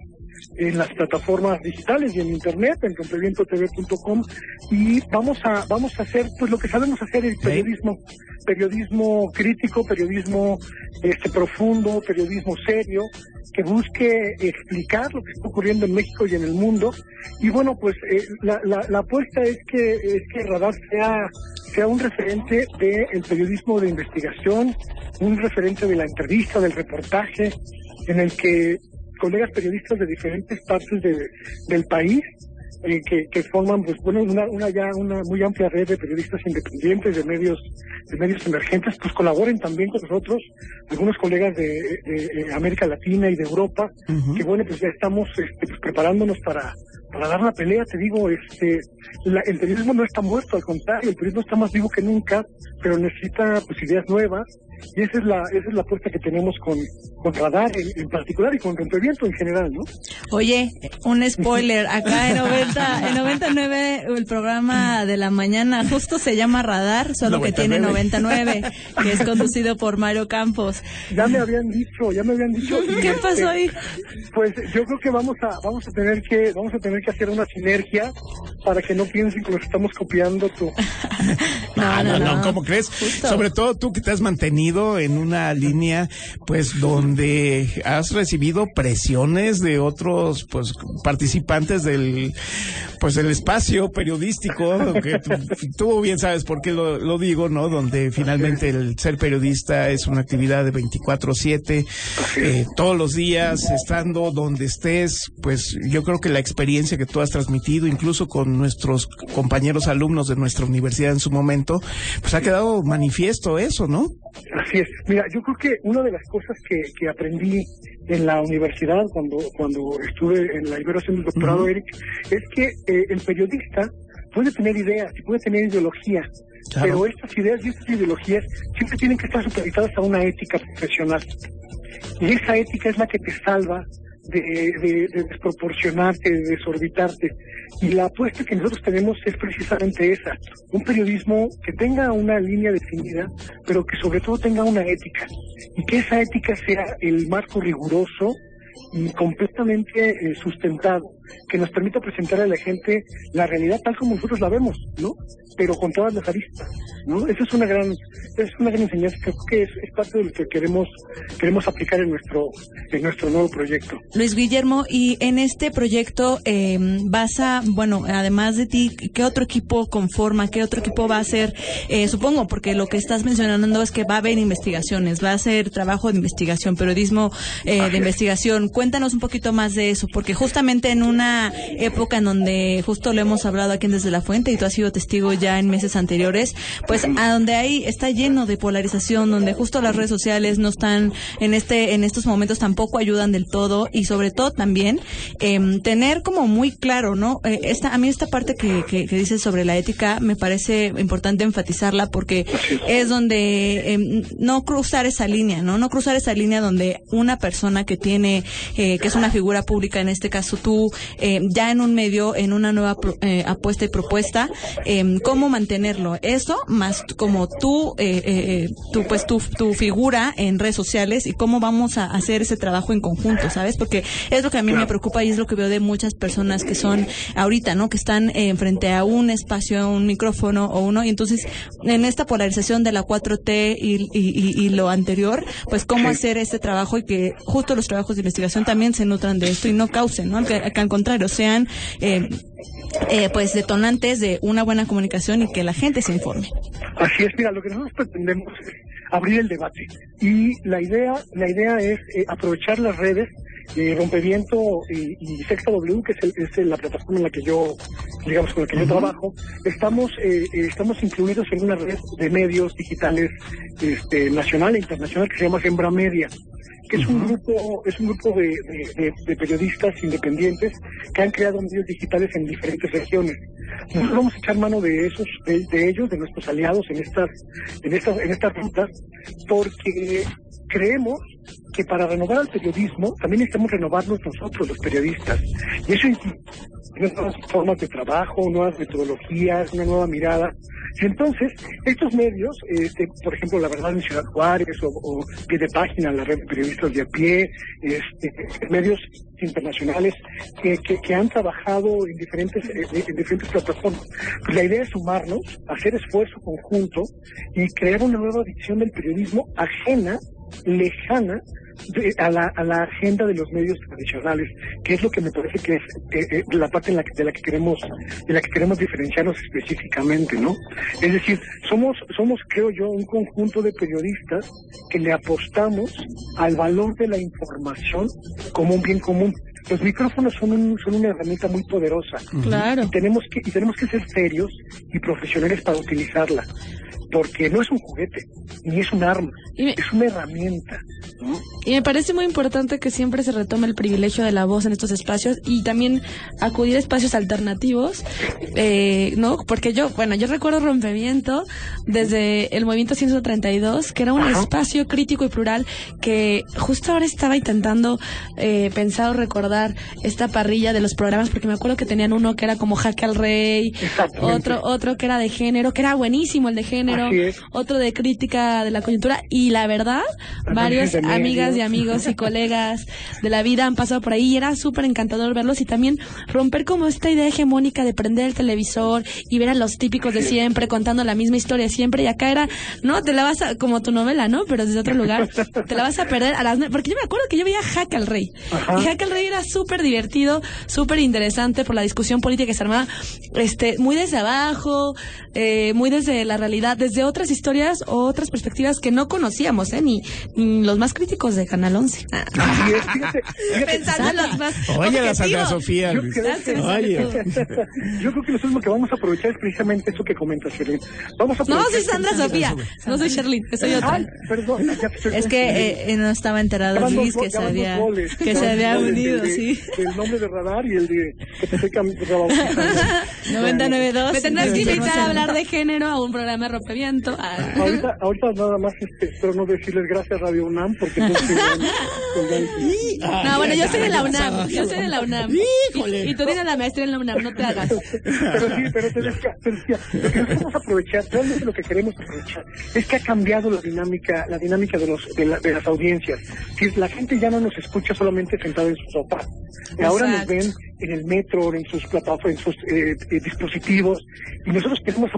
en las plataformas digitales y en internet en rompevientotv.com y vamos a vamos a hacer pues lo que sabemos hacer el periodismo periodismo crítico periodismo este profundo periodismo serio que busque explicar lo que está ocurriendo en México y en el mundo. Y bueno pues eh, la, la, la apuesta es que es que Radar sea sea un referente del periodismo de investigación un referente de la entrevista del reportaje en el que colegas periodistas de diferentes partes de- del país eh, que, que forman pues bueno una, una ya una muy amplia red de periodistas independientes de medios de medios emergentes pues colaboren también con nosotros algunos colegas de, de, América Latina y de Europa que bueno pues ya estamos este, pues, preparándonos para para dar la pelea, te digo, este, la- el periodismo no está muerto, al contrario, el periodismo está más vivo que nunca, pero necesita pues ideas nuevas, y esa es la, esa es la apuesta que tenemos con, con Radar en, en particular y con Rompeviento en general, ¿no? Oye, un spoiler, acá en 90, en 99 el programa de la mañana justo se llama Radar, solo que tiene 99, que es conducido por Mario Campos. Ya me habían dicho, ya me habían dicho. ¿Qué este, pasó ahí? Pues yo creo que vamos a, vamos a tener que, vamos a tener que hacer una sinergia para que no piensen que nos estamos copiando tu, No, no, no, no. ¿cómo crees? Justo. Sobre todo tú que te has mantenido en una línea, pues, donde has recibido presiones de otros, pues, participantes del, pues, del espacio periodístico, que tú, tú bien sabes por qué lo, lo digo, ¿no? Donde finalmente el ser periodista es una actividad de 24/7, eh, todos los días, estando donde estés, pues, yo creo que la experiencia que tú has transmitido, incluso con nuestros compañeros alumnos de nuestra universidad en su momento, pues ha quedado manifiesto eso, ¿no? Así es. Mira, yo creo que una de las cosas que, que aprendí en la universidad cuando, cuando estuve en la Ibero haciendo el doctorado, Eric, es que eh, el periodista puede tener ideas y puede tener ideología, Claro. pero estas ideas y estas ideologías siempre tienen que estar supeditadas a una ética profesional. Y esa ética es la que te salva de, de, de desproporcionarte, de desorbitarte. Y la apuesta que nosotros tenemos es precisamente esa, un periodismo que tenga una línea definida, pero que sobre todo tenga una ética. Y que esa ética sea el marco riguroso y completamente eh, sustentado, que nos permita presentar a la gente la realidad tal como nosotros la vemos, ¿no? Pero con todas las aristas, ¿no? Esa es una gran, es una gran enseñanza que creo que es, es parte de lo que queremos, queremos aplicar en nuestro, en nuestro nuevo proyecto. Luis Guillermo, y en este proyecto eh, vas a, bueno, además de ti, ¿qué otro equipo conforma? ¿Qué otro equipo va a hacer? Eh, supongo, porque lo que estás mencionando es que va a haber investigaciones, va a ser trabajo de investigación, periodismo eh, de investigación. Cuéntanos un poquito más de eso, porque justamente en una época en donde justo lo hemos hablado aquí en Desde la Fuente y tú has sido testigo ya en meses anteriores, pues a donde ahí está lleno de polarización, donde justo las redes sociales no están en este en estos momentos tampoco ayudan del todo y sobre todo también em, tener como muy claro, ¿no? Eh, esta a mí esta parte que, que, que dices sobre la ética me parece importante enfatizarla porque es donde em, no cruzar esa línea, ¿no? No cruzar esa línea donde una persona que tiene eh, que es una figura pública, en este caso tú, eh, ya en un medio, en una nueva pro- eh, apuesta y propuesta, em, cómo mantenerlo. Eso más como tú, eh, eh, tú pues tu, tu figura en redes sociales y cómo vamos a hacer ese trabajo en conjunto, ¿sabes? Porque es lo que a mí me preocupa y es lo que veo de muchas personas que son ahorita, ¿no? Que están eh, frente a un espacio, un micrófono o uno y entonces en esta polarización de la 4T y, y- y- y lo anterior, pues cómo hacer este trabajo y que justo los trabajos de investigación también se nutran de esto y no causen, ¿no? Que, que al contrario sean eh, eh, pues detonantes de una buena comunicación y que la gente se informe. Así es, mira, lo que nosotros pretendemos es abrir el debate. Y la idea, la idea es eh, aprovechar las redes, eh, Rompeviento y, y Sexta W, que es, el- es la plataforma en la que yo, digamos, con la que yo trabajo, estamos, eh, eh, estamos incluidos en una red de medios digitales este, nacional e internacional que se llama Sembra Media que es un grupo es un grupo de, de- de- de periodistas independientes que han creado medios digitales en diferentes regiones. Nosotros vamos a echar mano de esos de, de ellos, de nuestros aliados en estas en estas en estas rutas, porque creemos que para renovar el periodismo también necesitamos renovarnos nosotros los periodistas y eso incluye nuevas formas de trabajo, nuevas metodologías, una nueva mirada. Entonces, estos medios, este, por ejemplo, La Verdad en Ciudad Juárez o, o Pie de Página, la red de periodistas de a pie, este, medios internacionales que han trabajado en diferentes, eh, en diferentes plataformas. Pues la idea es sumarnos, hacer esfuerzo conjunto y crear una nueva visión del periodismo ajena, lejana de- a, la, a la agenda de los medios tradicionales, que es lo que me parece que es eh, eh, la parte en la que, de la que queremos de la que queremos diferenciarnos específicamente, ¿no? Es decir, somos somos creo yo un conjunto de periodistas que le apostamos al valor de la información como un bien común. Los micrófonos son, un- son una herramienta muy poderosa Claro. y tenemos que y tenemos que ser serios y profesionales para utilizarla porque no es un juguete ni es un arma Y me- es una herramienta ¿no? Y me parece muy importante que siempre se retome el privilegio de la voz en estos espacios y también acudir a espacios alternativos, eh, ¿no? Porque yo, bueno, yo recuerdo Rompeviento desde el Movimiento 132, que era un espacio crítico y plural que justo ahora estaba intentando eh, pensar o recordar esta parrilla de los programas, porque me acuerdo que tenían uno que era como Jaque al Rey, otro, otro que era de género, que era buenísimo el de género, otro de crítica de la coyuntura y la verdad, varios de medios. Amigas y amigos y colegas de la vida han pasado por ahí y era súper encantador verlos y también romper como esta idea hegemónica de prender el televisor y ver a los típicos de siempre contando la misma historia siempre y acá era, no, te la vas a, como tu novela, ¿no? Pero desde otro lugar, te la vas a perder a las, porque yo me acuerdo que yo veía Jaque al Rey y Jaque al Rey era súper divertido, súper interesante por la discusión política que se armaba, este, muy desde abajo, eh, muy desde la realidad, desde otras historias o otras perspectivas que no conocíamos, ¿eh? Ni, ni los más críticos de Canal 11. Ah. Así es, fíjate, fíjate, Pensando en los más Oye, la Santa. Sofía. Yo creo que- Oye. Yo creo que nosotros lo que vamos a aprovechar es precisamente eso que comentas, Sherlyn. Vamos a No, soy Sandra Sofía, no soy Sherlyn, soy otra. Ay, perdón, Es que eh, no estaba enterado Luis que ya se había, goles. que se había unido, el de- sí. El nombre de radar y el de que te estoy cam- rebautizando. 99.2. Me tendrás que invitar a hablar de género a un programa de rompeviento. Ah. Ahorita, ahorita nada más este, espero no decirles gracias Radio UNAM porque No, bueno, yo soy de la UNAM, yo soy de la UNAM. Híjole. Y, y tú tienes la maestría en la UNAM, no te hagas. Pero sí, pero te decía, lo que nosotros aprovechar, realmente lo que queremos aprovechar, es que ha cambiado la dinámica, la dinámica de los, de, la- de las audiencias. La gente ya no nos escucha solamente sentada en su sofá. Ahora nos ven en el metro, en sus plataformas, en sus eh, eh, dispositivos, y nosotros queremos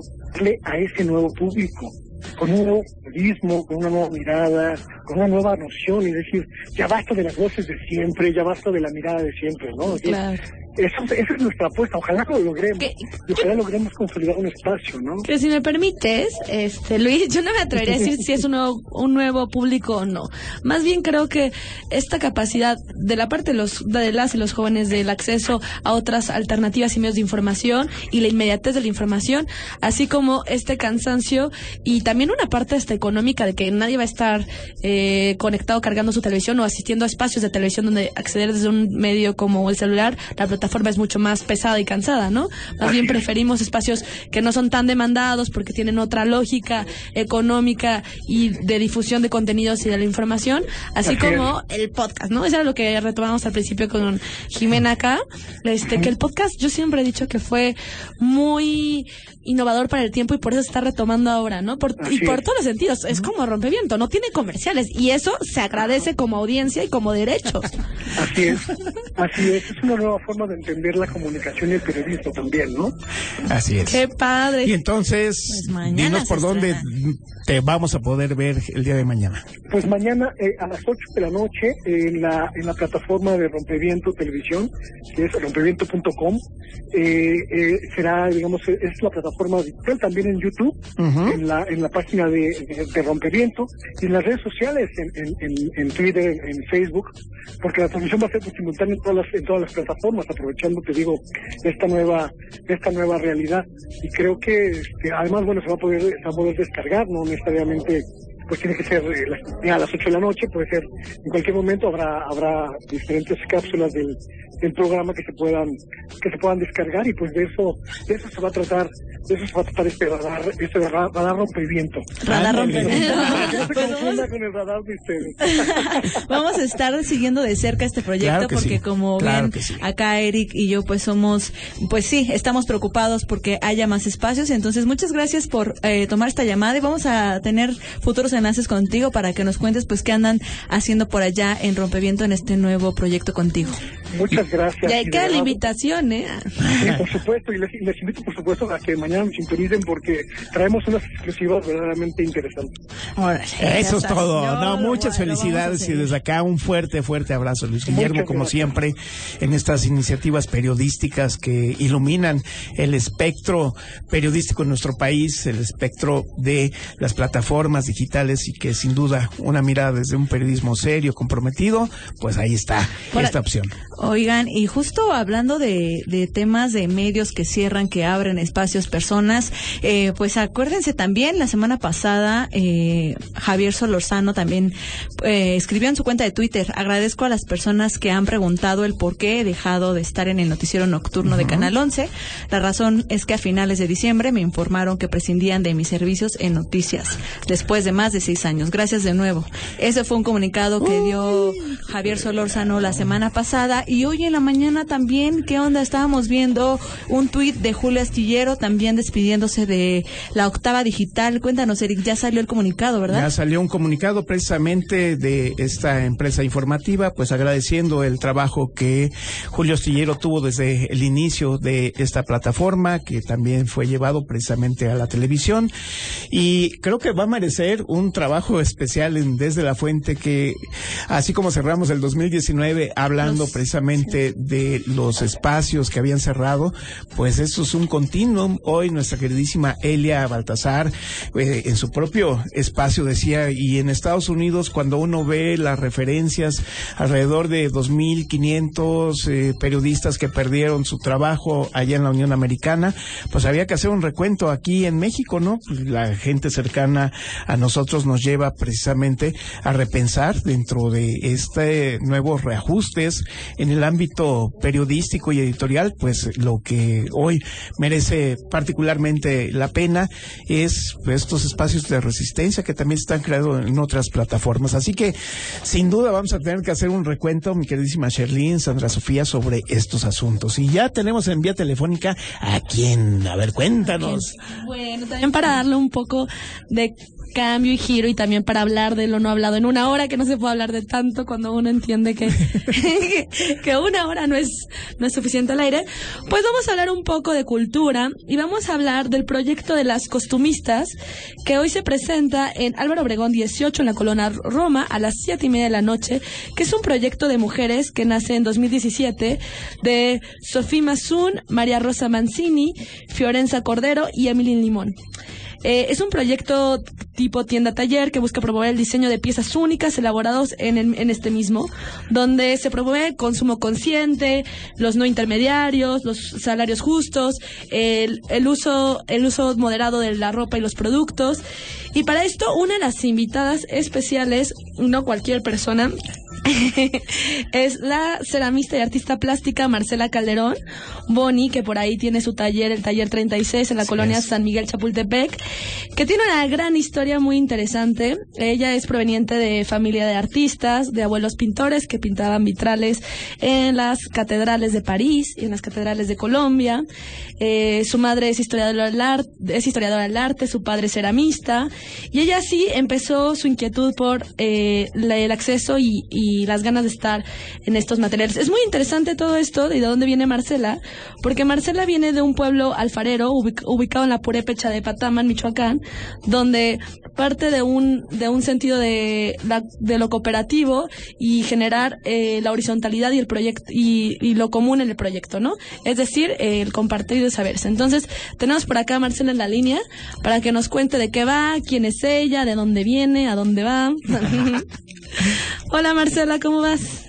a ese nuevo público con un nuevo periodismo, con una nueva mirada, con una nueva noción, y decir, ya basta de las voces de siempre, ya basta de la mirada de siempre, ¿no? Claro. Eso, esa es nuestra apuesta. Ojalá lo logremos. Y ojalá logremos consolidar un espacio, ¿no? Que si me permites, este, Luis, yo no me atrevería a decir si es un nuevo, un nuevo público o no. Más bien creo que esta capacidad de la parte de los, de las y los jóvenes del acceso a otras alternativas y medios de información y la inmediatez de la información, así como este cansancio y también una parte hasta económica de que nadie va a estar eh, conectado cargando su televisión o asistiendo a espacios de televisión donde acceder desde un medio como el celular, la plataforma es mucho más pesada y cansada, ¿no? Más bien preferimos espacios que no son tan demandados porque tienen otra lógica económica y de difusión de contenidos y de la información, así Así como el podcast, ¿no? Eso era lo que retomamos al principio con Jimena acá, este que el podcast yo siempre he dicho que fue muy innovador para el tiempo y por eso se está retomando ahora, ¿no? Por, y por es. todos los sentidos, es como rompeviento, no tiene comerciales y eso se agradece como audiencia y como derechos. Así es. Así es. Es una nueva forma de entender la comunicación y el periodismo también, ¿no? Así es. Qué padre. Y entonces, Pues dinos por dónde. Te vamos a poder ver el día de mañana. Pues mañana eh, a las 8 de la noche en la en la plataforma de Rompeviento Televisión, que es rompeviento.com, eh, eh, será, digamos, es la plataforma digital también en YouTube, en la en la página de, de, de Rompeviento y en las redes sociales, en, en, en, en Twitter, en Facebook, porque la transmisión va a ser simultánea en todas las en todas las plataformas, aprovechando, te digo, esta nueva esta nueva realidad. Y creo que este, además bueno se va a poder se va a poder descargar, no necesariamente pues tiene que ser eh, las- a las 8 de la noche, puede ser en cualquier momento habrá habrá diferentes cápsulas del, del programa que se puedan que se puedan descargar y pues de eso de eso se va a tratar de eso se va a tratar este radar este radar, radar rompeviento. Radar rompeviento. Para que no se confunda vamos, con el radar de ustedes. vamos a estar siguiendo de cerca este proyecto Claro porque sí, como claro ven sí. acá Eric y yo pues somos pues sí estamos preocupados porque haya más espacios entonces muchas gracias por eh, tomar esta llamada y vamos a tener futuros enlaces contigo para que nos cuentes pues qué andan haciendo por allá en Rompeviento en este nuevo proyecto contigo. Muchas gracias. Y ahí y de queda la invitación, ¿eh? Sí, por supuesto, y les, les invito, por supuesto, a que mañana nos sintonicen porque traemos unas exclusivas verdaderamente interesantes. Eso es todo. Yo No, muchas felicidades y desde acá un fuerte, fuerte abrazo, Luis Guillermo, Muchas como gracias. siempre, en estas iniciativas periodísticas que iluminan el espectro periodístico en nuestro país, el espectro de las plataformas digitales y que sin duda una mirada desde un periodismo serio, comprometido, pues ahí está esta opción. Oigan, y justo hablando de, de temas de medios que cierran, que abren espacios, personas, eh, pues acuérdense también, la semana pasada eh, Javier Solorzano también eh, escribió en su cuenta de Twitter, agradezco a las personas que han preguntado el por qué he dejado de estar en el noticiero nocturno de Canal 11. La razón es que a finales de diciembre me informaron que prescindían de mis servicios en noticias, después de más de seis años. Gracias de nuevo. Ese fue un comunicado que dio Javier Solorzano la semana pasada y hoy en la mañana también, ¿qué onda? Estábamos viendo un tuit de Julio Astillero también despidiéndose de la octava digital. Cuéntanos, Eric, ya salió el comunicado, ¿verdad? Ya salió un comunicado precisamente de esta empresa informativa, pues agradeciendo el trabajo que Julio Astillero tuvo desde el inicio de esta plataforma, que también fue llevado precisamente a la televisión. Y creo que va a merecer un trabajo especial en Desde la Fuente, que así como cerramos el 2019 hablando precisamente de, los espacios que habían cerrado, pues eso es un continuum. Hoy nuestra queridísima Elia Baltasar, eh, en su propio espacio decía, y en Estados Unidos cuando uno ve las referencias, alrededor de 2.500 eh, periodistas que perdieron su trabajo allá en la Unión Americana, pues había que hacer un recuento aquí en México, ¿no? La gente cercana a nosotros nos lleva precisamente a repensar dentro de este nuevos reajustes en el ámbito periodístico y editorial, pues lo que hoy merece particularmente la pena es pues, estos espacios de resistencia que también están creados en otras plataformas. Así que sin duda vamos a tener que hacer un recuento, mi queridísima Sherlyn, Sandra Sofía, sobre estos asuntos. Y ya tenemos en vía telefónica a quién. A ver, cuéntanos. Bueno, también para darle un poco de cambio y giro y también para hablar de lo no hablado en una hora, que no se puede hablar de tanto cuando uno entiende que, que una hora no es, no es suficiente al aire, pues vamos a hablar un poco de cultura y vamos a hablar del proyecto de las costumistas que hoy se presenta en Álvaro Obregón 18 en la Colonia Roma a las siete y media de la noche, que es un proyecto de mujeres que nace en 2017 de Sofía Mazún, María Rosa Mancini, Fiorenza Cordero y Emily Limón. Eh, es un proyecto tipo tienda-taller que busca promover el diseño de piezas únicas elaborados en, en este mismo, donde se promueve consumo consciente, los no intermediarios, los salarios justos, el, el, uso, el uso moderado de la ropa y los productos. Y para esto, una de las invitadas especiales, no cualquier persona, es la ceramista y artista plástica Marcela Calderón Boni, que por ahí tiene su taller, el taller 36 en la colonia San Miguel Chapultepec, que tiene una gran historia muy interesante. Ella es proveniente de familia de artistas, de abuelos pintores que pintaban vitrales en las catedrales de París y en las catedrales de Colombia. Eh, su madre es historiadora del arte, es historiadora del arte, su padre es ceramista y ella sí empezó su inquietud por eh, el acceso y y las ganas de estar en estos materiales. Es muy interesante todo esto y de dónde viene Marcela, porque Marcela viene de un pueblo alfarero ubicado en la purépecha de Pataman, Michoacán, donde parte de un, de un sentido de, de lo cooperativo y generar eh, la horizontalidad y el proyecto y, y, lo común en el proyecto, ¿no? Es decir, el compartir de saberes. Entonces, tenemos por acá a Marcela en la línea para que nos cuente de qué va, quién es ella, de dónde viene, a dónde va. Hola Marcela, ¿cómo vas?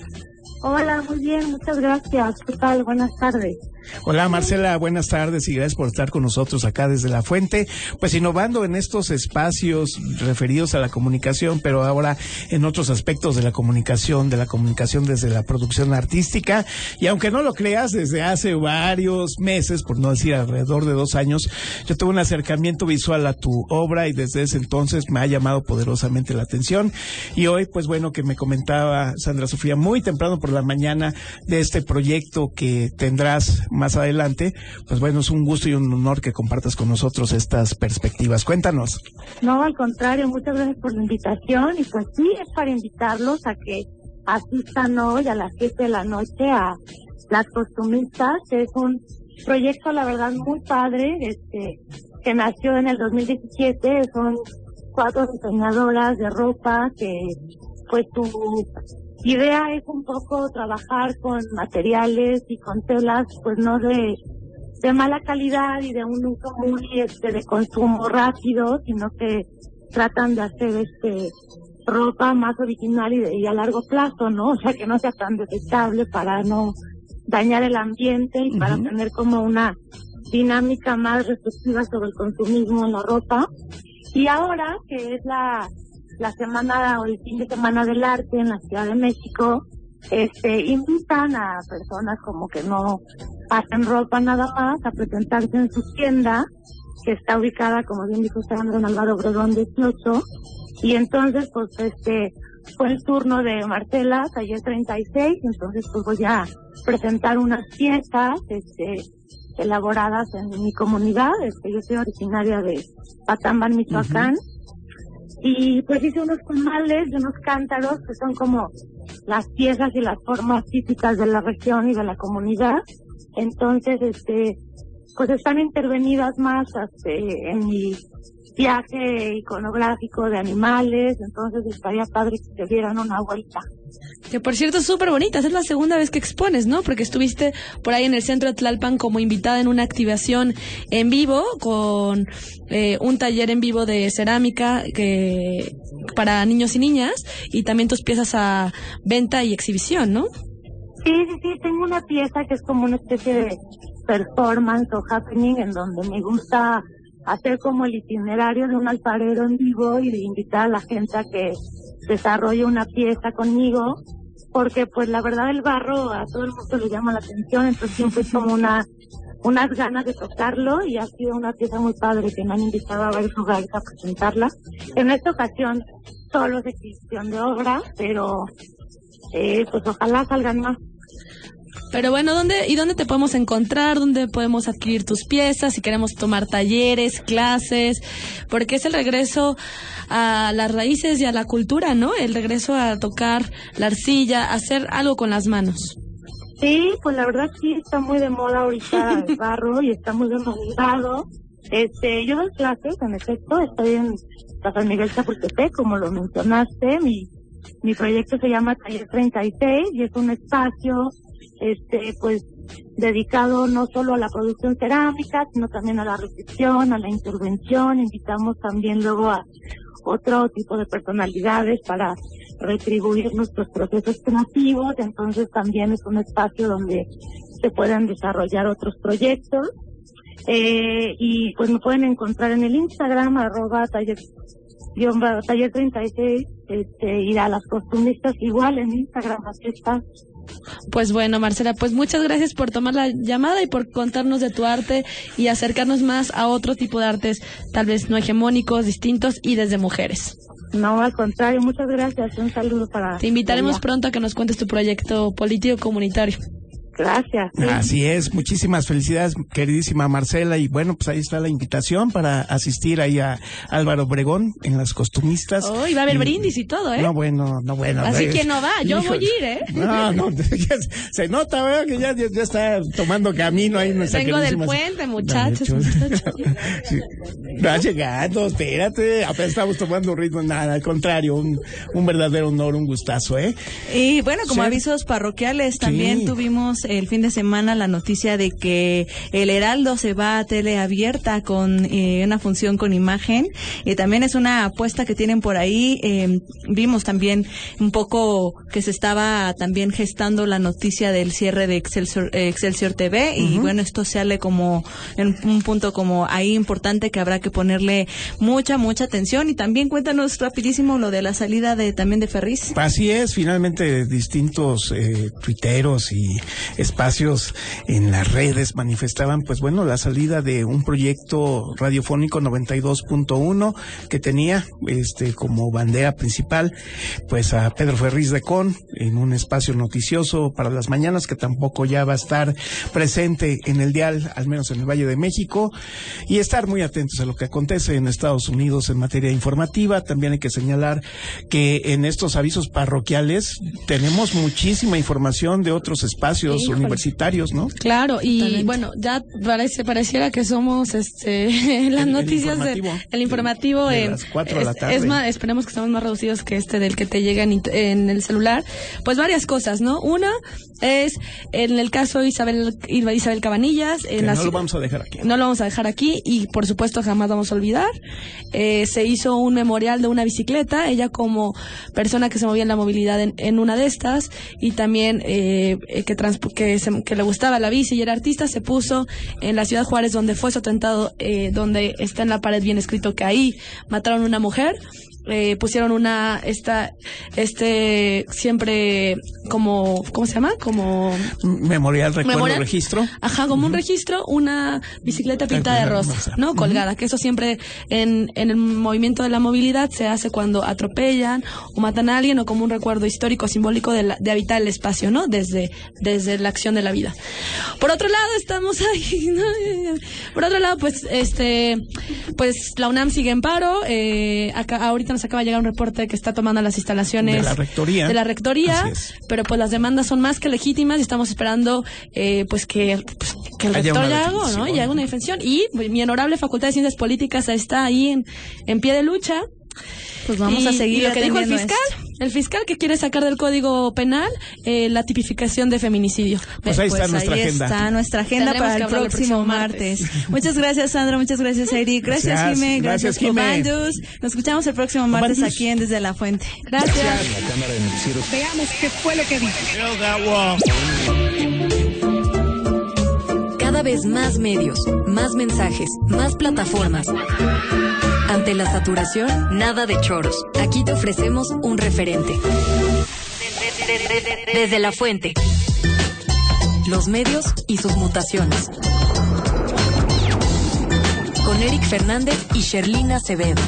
Hola, muy bien, muchas gracias. ¿Qué tal? Buenas tardes. Hola Marcela, buenas tardes y gracias por estar con nosotros acá desde la fuente, pues innovando en estos espacios referidos a la comunicación, pero ahora en otros aspectos de la comunicación, de la comunicación desde la producción artística. Y aunque no lo creas, desde hace varios meses, por no decir alrededor de dos años, yo tuve un acercamiento visual a tu obra y desde ese entonces me ha llamado poderosamente la atención. Y hoy, pues bueno, que me comentaba Sandra Sofía muy temprano por la mañana de este proyecto que tendrás más adelante, pues bueno, es un gusto y un honor que compartas con nosotros estas perspectivas. Cuéntanos. No, al contrario, muchas gracias por la invitación y pues sí, es para invitarlos a que asistan hoy a las 7 de la noche a Las Costumistas, es un proyecto, la verdad, muy padre, este que nació en el 2017, son cuatro diseñadoras de ropa que pues su idea es un poco trabajar con materiales y con telas, pues no de, de mala calidad y de un uso muy este, de consumo rápido, sino que tratan de hacer este ropa más original y, de- y a largo plazo, ¿no? O sea, que no sea tan desechable para no dañar el ambiente y para tener como una dinámica más restrictiva sobre el consumismo en la ropa. Y ahora, que es la, la semana o el fin de semana del arte en la Ciudad de México, este, invitan a personas como que no hacen ropa nada más a presentarse en su tienda, que está ubicada, como bien dijo Sandra, en Álvaro Obregón 18. Y entonces, pues, este, fue el turno de Marcela, taller 36, entonces pues voy a presentar unas piezas, este, elaboradas en mi comunidad, este, yo soy originaria de Patamban, Michoacán, y pues hice unos comales y unos cántaros que son como las piezas y las formas típicas de la región y de la comunidad. Entonces, este, pues están intervenidas más este, en mi viaje iconográfico de animales, entonces estaría padre que se dieran una vuelta. Que por cierto es súper bonita, es la segunda vez que expones, ¿no? Porque estuviste por ahí en el centro de Tlalpan como invitada en una activación en vivo con eh, un taller en vivo de cerámica que para niños y niñas y también tus piezas a venta y exhibición, ¿no? Sí, sí, sí, tengo una pieza que es como una especie de performance o happening en donde me gusta hacer como el itinerario de un alfarero en vivo y invitar a la gente a que desarrolle una pieza conmigo, porque pues la verdad el barro a todo el mundo le llama la atención, entonces siempre es como una unas ganas de tocarlo y ha sido una pieza muy padre que me han invitado a varios lugares a presentarla. En esta ocasión solo es exhibición de obra, pero eh, pues ojalá salgan más. Pero bueno, ¿dónde y dónde te podemos encontrar? ¿Dónde podemos adquirir tus piezas? Si queremos tomar talleres, clases, porque es el regreso a las raíces y a la cultura, ¿no? El regreso a tocar la arcilla, hacer algo con las manos. Sí, pues la verdad sí está muy de moda ahorita el barro y está muy demandado. Este, yo doy clases, en efecto, estoy en la San Miguel Chapultepec, como lo mencionaste, mi, mi proyecto se llama Taller 36 y es un espacio, este, pues, dedicado no solo a la producción cerámica, sino también a la recepción, a la intervención, invitamos también luego a otro tipo de personalidades para retribuir nuestros procesos creativos, entonces también es un espacio donde se pueden desarrollar otros proyectos. Eh, y pues me pueden encontrar en el Instagram, arroba taller, guion taller 36, este, ir a las costumbristas igual en Instagram, así está. Pues bueno, Marcela, pues muchas gracias por tomar la llamada y por contarnos de tu arte y acercarnos más a otro tipo de artes, tal vez no hegemónicos, distintos y desde mujeres. No, al contrario, muchas gracias. Un saludo para. Te invitaremos pronto a que nos cuentes tu proyecto político comunitario. Gracias. sí. Así es, muchísimas felicidades, queridísima Marcela. Y bueno, pues ahí está la invitación para asistir ahí a Álvaro Obregón en las costumistas. Oh, y va a haber Y- brindis y todo, ¿eh? No, bueno, no, bueno. Así que no va, yo hijo- voy a ir, ¿eh? No, no, se nota, ¿verdad? Que ya, ya, ya está tomando camino ahí nuestra Vengo del puente, muchachos, No, muchachos. sí. No has llegado, espérate. Apenas estamos tomando un ritmo, nada, al contrario, un, un verdadero honor, un gustazo, ¿eh? Y bueno, como Sí. avisos parroquiales, también Sí. Tuvimos el fin de semana la noticia de que el Heraldo se va a tele abierta con eh, una función con imagen. Y también es una apuesta que tienen por ahí. Eh, vimos también un poco que se estaba también gestando la noticia del cierre de Excelsior, eh, Excelsior TV. Y bueno, esto sale como en un punto como ahí importante que habrá que ponerle mucha, mucha atención. Y también cuéntanos rapidísimo lo de la salida de también de Ferris. Así es, finalmente distintos eh, tuiteros y espacios en las redes manifestaban, pues bueno, la salida de un proyecto radiofónico 92.1 que tenía este como bandera principal, pues a Pedro Ferriz de Con en un espacio noticioso para las mañanas que tampoco ya va a estar presente en el dial, al menos en el Valle de México, y estar muy atentos a lo que acontece en Estados Unidos en materia informativa. También hay que señalar que en estos avisos parroquiales tenemos muchísima información de otros espacios Híjole. universitarios, ¿no? Claro, y Totalmente. bueno, ya parece, pareciera que somos este las El- noticias de- informativo. el informativo De en las cuatro de la es- tarde. es más, esperemos que estemos más reducidos que este del que te llega en, el celular. Pues varias cosas, ¿no? Una es en el caso de Isabel Isabel Cabanillas, en la no lo vamos a dejar aquí. no lo vamos a dejar aquí y por supuesto jamás vamos a olvidar. Eh, se hizo un memorial de una bicicleta, ella como persona que se movía en la movilidad en, en una de estas y también eh, eh, que, transpu- que, se- que le gustaba la bici y era artista, se puso en la ciudad Juárez donde fue su atentado, eh, donde está en la pared bien escrito que ahí mataron a una mujer. Eh, pusieron una esta este siempre como cómo se llama como Memorial, recuerdo, Memorial. registro. Ajá, como un registro, una bicicleta pintada de rosa, ¿no? Colgada, que eso siempre en, en el movimiento de la movilidad se hace cuando atropellan o matan a alguien o como un recuerdo histórico, simbólico de, la- de habitar el espacio, ¿no? Desde, desde la acción de la vida. Por otro lado, estamos ahí, ¿no? Por otro lado, pues, este, pues la UNAM sigue en paro, eh, acá, ahorita nos acaba de llegar un reporte que está tomando las instalaciones De la rectoría. de la rectoría, Así es. pero pues las demandas son más que legítimas y estamos esperando eh, pues que, pues, que el rector ya haga, ¿no? Y haga una defensión. Y pues, mi honorable Facultad de Ciencias Políticas está ahí en, en pie de lucha. Pues vamos Y- a seguir y lo que dijo el fiscal, el fiscal que quiere sacar del Código Penal eh, la tipificación de feminicidio. Pues ahí está nuestra ahí agenda. está nuestra agenda Tendremos para el próximo, martes. martes. Muchas gracias, Sandra. Muchas gracias, Eric. Gracias, Gracias. Jime. Gracias. Cobandus. Nos escuchamos el próximo martes aquí en Desde la Fuente. Gracias. Veamos qué fue lo que dijo. Cada vez más medios, más mensajes, más plataformas. Ante la saturación, nada de choros. Aquí te ofrecemos un referente. Desde la fuente. Los medios y sus mutaciones. Con Eric Fernández y Sherlina Acevedo.